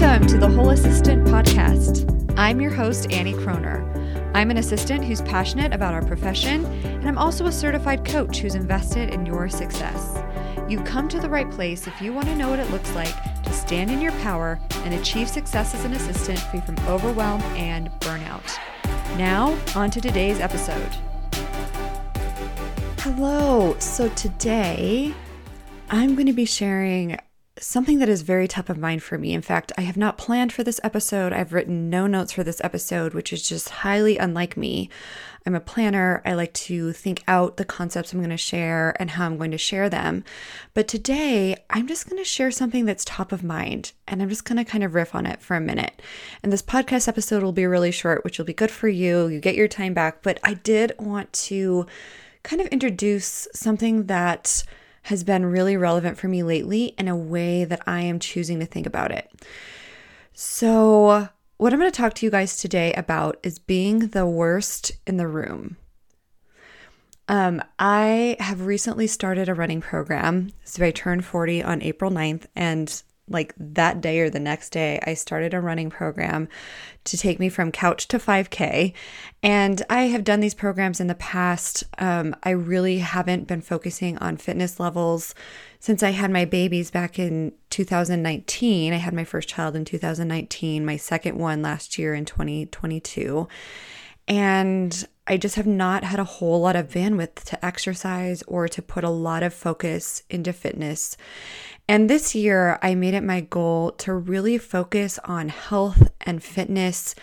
Welcome to the Whole Assistant Podcast. I'm your host, Annie Croner. I'm an assistant who's passionate about our profession, and I'm also a certified coach who's invested in your success. You've come to the right place if you want to know what it looks like to stand in your power and achieve success as an assistant free from overwhelm and burnout. Now, on to today's episode. Hello. So, today I'm going to be sharing something that is very top of mind for me. In fact, I have not planned for this episode. I've written no notes for this episode, which is just highly unlike me. I'm a planner. I like to think out the concepts I'm going to share and how I'm going to share them. But today, I'm just going to share something that's top of mind and I'm just going to kind of riff on it for a minute. And this podcast episode will be really short, which will be good for you. You get your time back. But I did want to kind of introduce something that has been really relevant for me lately in a way that I am choosing to think about it. So, what I'm going to talk to you guys today about is being the worst in the room. Um, I have recently started a running program. So I turned 40 on April 9th, and like that day or the next day, I started a running program to take me from couch to 5K. And I have done these programs in the past. Um, I really haven't been focusing on fitness levels since I had my babies back in 2019. I had my first child in 2019, my second one last year in 2022. And I just have not had a whole lot of bandwidth to exercise or to put a lot of focus into fitness. And this year, I made it my goal to really focus on health and fitness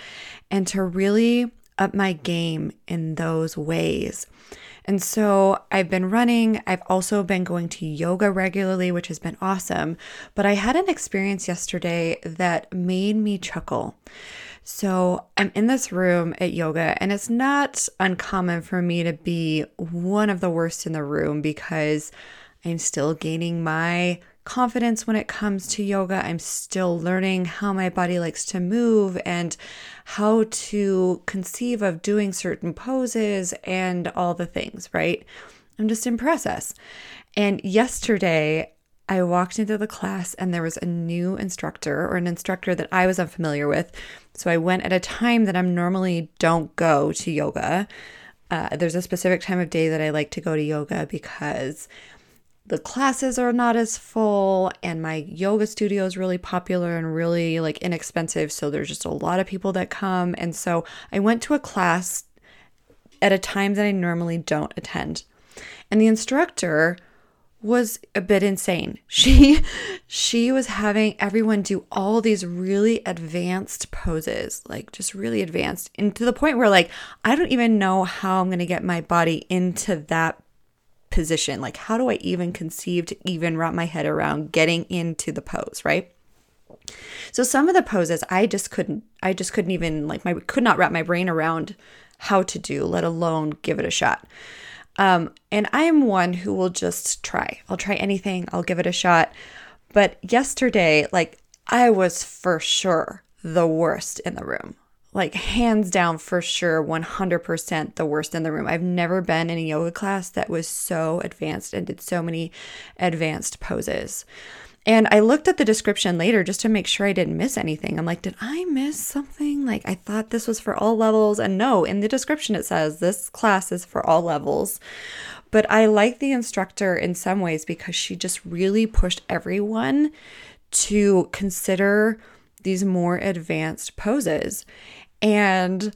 and to really up my game in those ways. And so I've been running. I've also been going to yoga regularly, which has been awesome. But I had an experience yesterday that made me chuckle. So I'm in this room at yoga, and it's not uncommon for me to be one of the worst in the room because I'm still gaining my confidence when it comes to yoga. I'm still learning how my body likes to move and how to conceive of doing certain poses and all the things, right? I'm just in process. And yesterday, I walked into the class and there was a new instructor or an instructor that I was unfamiliar with. So I went at a time that I'm normally don't go to yoga. Uh, there's a specific time of day that I like to go to yoga because the classes are not as full and my yoga studio is really popular and really like inexpensive so there's just a lot of people that come and so I went to a class at a time that I normally don't attend and the instructor was a bit insane. She she was having everyone do all these really advanced poses, like just really advanced, and to the point where like I don't even know how I'm going to get my body into that position. Like, how do I even conceive to even wrap my head around getting into the pose, right? So some of the poses I just couldn't I just couldn't even like my could not wrap my brain around how to do, let alone give it a shot. Um, and I am one who will just try. I'll try anything, I'll give it a shot. But yesterday, like I was for sure the worst in the room like hands down for sure 100% the worst in the room. I've never been in a yoga class that was so advanced and did so many advanced poses. And I looked at the description later just to make sure I didn't miss anything. I'm like, did I miss something? Like, I thought this was for all levels. And no, in the description it says this class is for all levels. But I like the instructor in some ways because she just really pushed everyone to consider these more advanced poses. And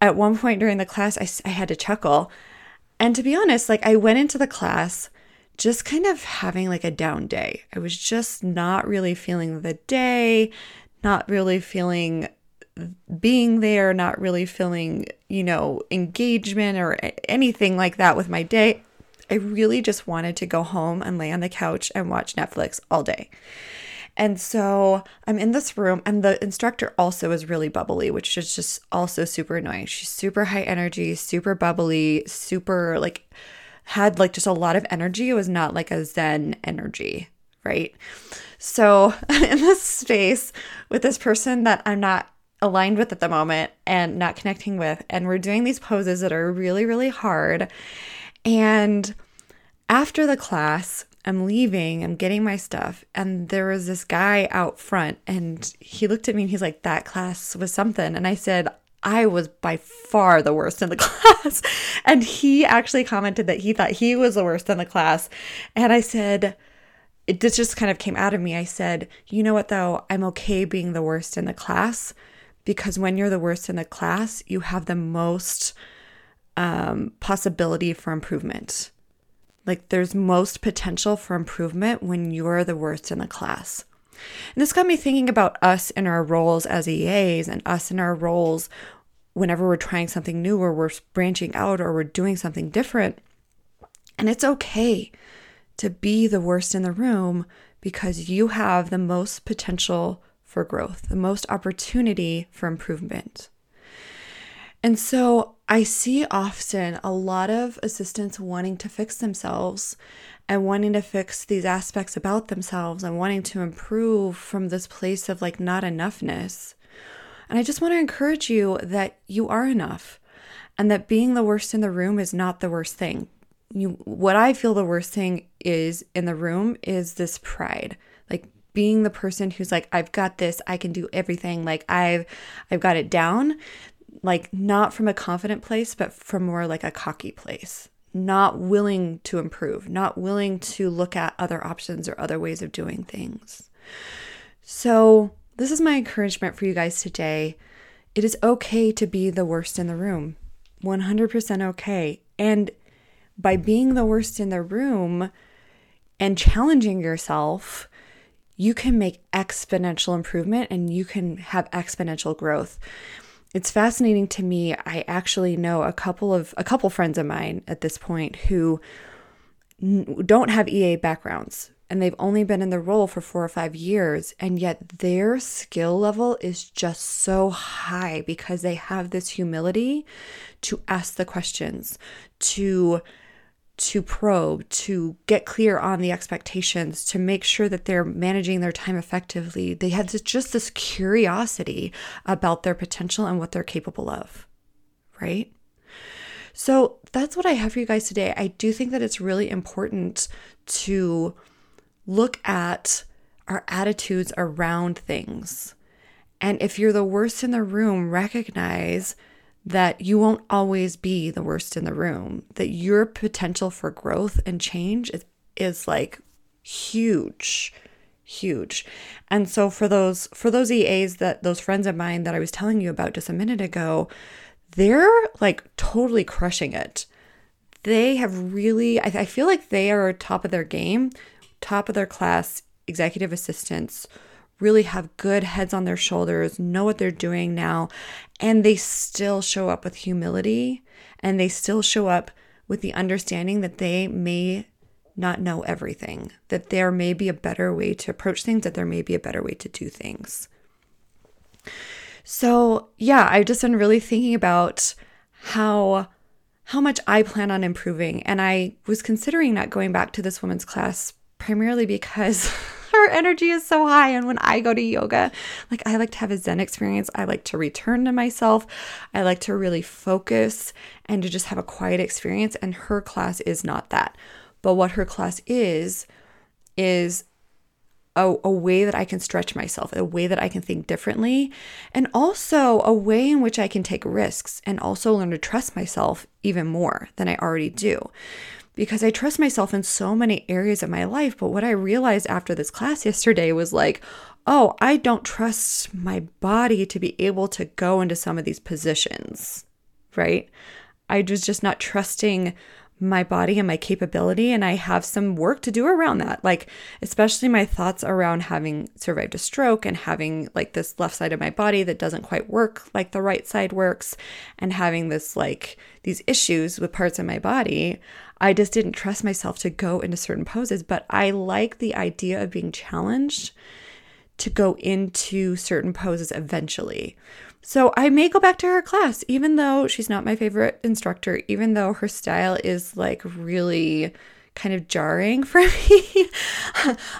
at one point during the class, I, I had to chuckle. And to be honest, like I went into the class just kind of having like a down day. I was just not really feeling the day, not really feeling being there, not really feeling, you know, engagement or anything like that with my day. I really just wanted to go home and lay on the couch and watch Netflix all day. And so I'm in this room, and the instructor also is really bubbly, which is just also super annoying. She's super high energy, super bubbly, super like had like just a lot of energy. It was not like a Zen energy, right? So in this space with this person that I'm not aligned with at the moment and not connecting with, and we're doing these poses that are really, really hard. And after the class, I'm leaving, I'm getting my stuff, and there was this guy out front, and he looked at me and he's like, That class was something. And I said, I was by far the worst in the class. and he actually commented that he thought he was the worst in the class. And I said, it just kind of came out of me. I said, you know what though? I'm okay being the worst in the class because when you're the worst in the class, you have the most um, possibility for improvement. Like there's most potential for improvement when you're the worst in the class. And this got me thinking about us in our roles as EAs and us in our roles whenever we're trying something new or we're branching out or we're doing something different. And it's okay to be the worst in the room because you have the most potential for growth, the most opportunity for improvement. And so I see often a lot of assistants wanting to fix themselves and wanting to fix these aspects about themselves and wanting to improve from this place of like not enoughness. And I just want to encourage you that you are enough and that being the worst in the room is not the worst thing you what I feel the worst thing is in the room is this pride. Like being the person who's like I've got this, I can do everything, like I've I've got it down, like not from a confident place but from more like a cocky place. Not willing to improve, not willing to look at other options or other ways of doing things. So, this is my encouragement for you guys today. It is okay to be the worst in the room. 100% okay. And by being the worst in the room and challenging yourself, you can make exponential improvement and you can have exponential growth. It's fascinating to me. I actually know a couple of a couple friends of mine at this point who don't have EA backgrounds and they've only been in the role for 4 or 5 years and yet their skill level is just so high because they have this humility to ask the questions, to to probe, to get clear on the expectations, to make sure that they're managing their time effectively. They had this, just this curiosity about their potential and what they're capable of, right? So that's what I have for you guys today. I do think that it's really important to look at our attitudes around things. And if you're the worst in the room, recognize that you won't always be the worst in the room, that your potential for growth and change is, is like huge huge. And so for those for those EAs that those friends of mine that I was telling you about just a minute ago, they're like totally crushing it. They have really I, I feel like they are top of their game, top of their class executive assistants really have good heads on their shoulders, know what they're doing now, and they still show up with humility and they still show up with the understanding that they may not know everything, that there may be a better way to approach things, that there may be a better way to do things. So, yeah, I've just been really thinking about how how much I plan on improving and I was considering not going back to this woman's class primarily because energy is so high. And when I go to yoga, like I like to have a Zen experience. I like to return to myself. I like to really focus and to just have a quiet experience. And her class is not that. But what her class is, is a, a, way that I can stretch myself, a way that I can think differently, and also a way in which I can take risks and also learn to trust myself even more than I already do because I trust myself in so many areas of my life. But what I realized after this class yesterday was like, oh, I don't trust my body to be able to go into some of these positions, right? I was just not trusting my body and my capability and I have some work to do around that. Like especially my thoughts around having survived a stroke and having like this left side of my body that doesn't quite work like the right side works and having this like these issues with parts of my body. I just didn't trust myself to go into certain poses, but I like the idea of being challenged to go into certain poses eventually. So I may go back to her class, even though she's not my favorite instructor, even though her style is like really kind of jarring for me.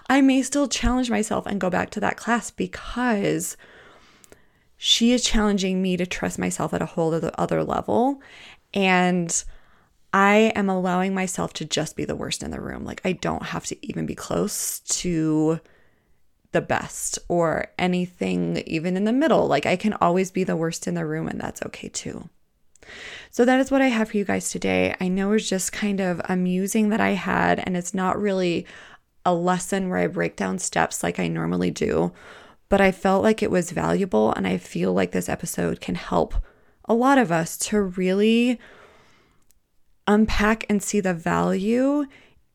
I may still challenge myself and go back to that class because she is challenging me to trust myself at a whole other level. And I am allowing myself to just be the worst in the room. Like, I don't have to even be close to the best or anything even in the middle. Like, I can always be the worst in the room, and that's okay too. So, that is what I have for you guys today. I know it's just kind of amusing that I had, and it's not really a lesson where I break down steps like I normally do, but I felt like it was valuable. And I feel like this episode can help a lot of us to really unpack and see the value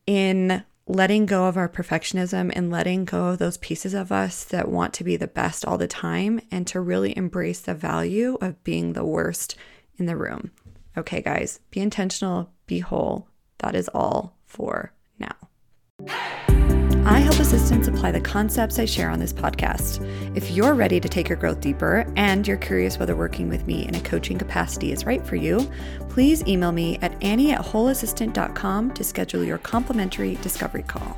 in letting go of our perfectionism and letting go of those pieces of us that want to be the best all the time and to really embrace the value of being the worst in the room. Okay, guys, be intentional, be whole. That is all for. I help assistants apply the concepts I share on this podcast. If you're ready to take your growth deeper and you're curious whether working with me in a coaching capacity is right for you, please email me at annie at wholeassistant.com to schedule your complimentary discovery call.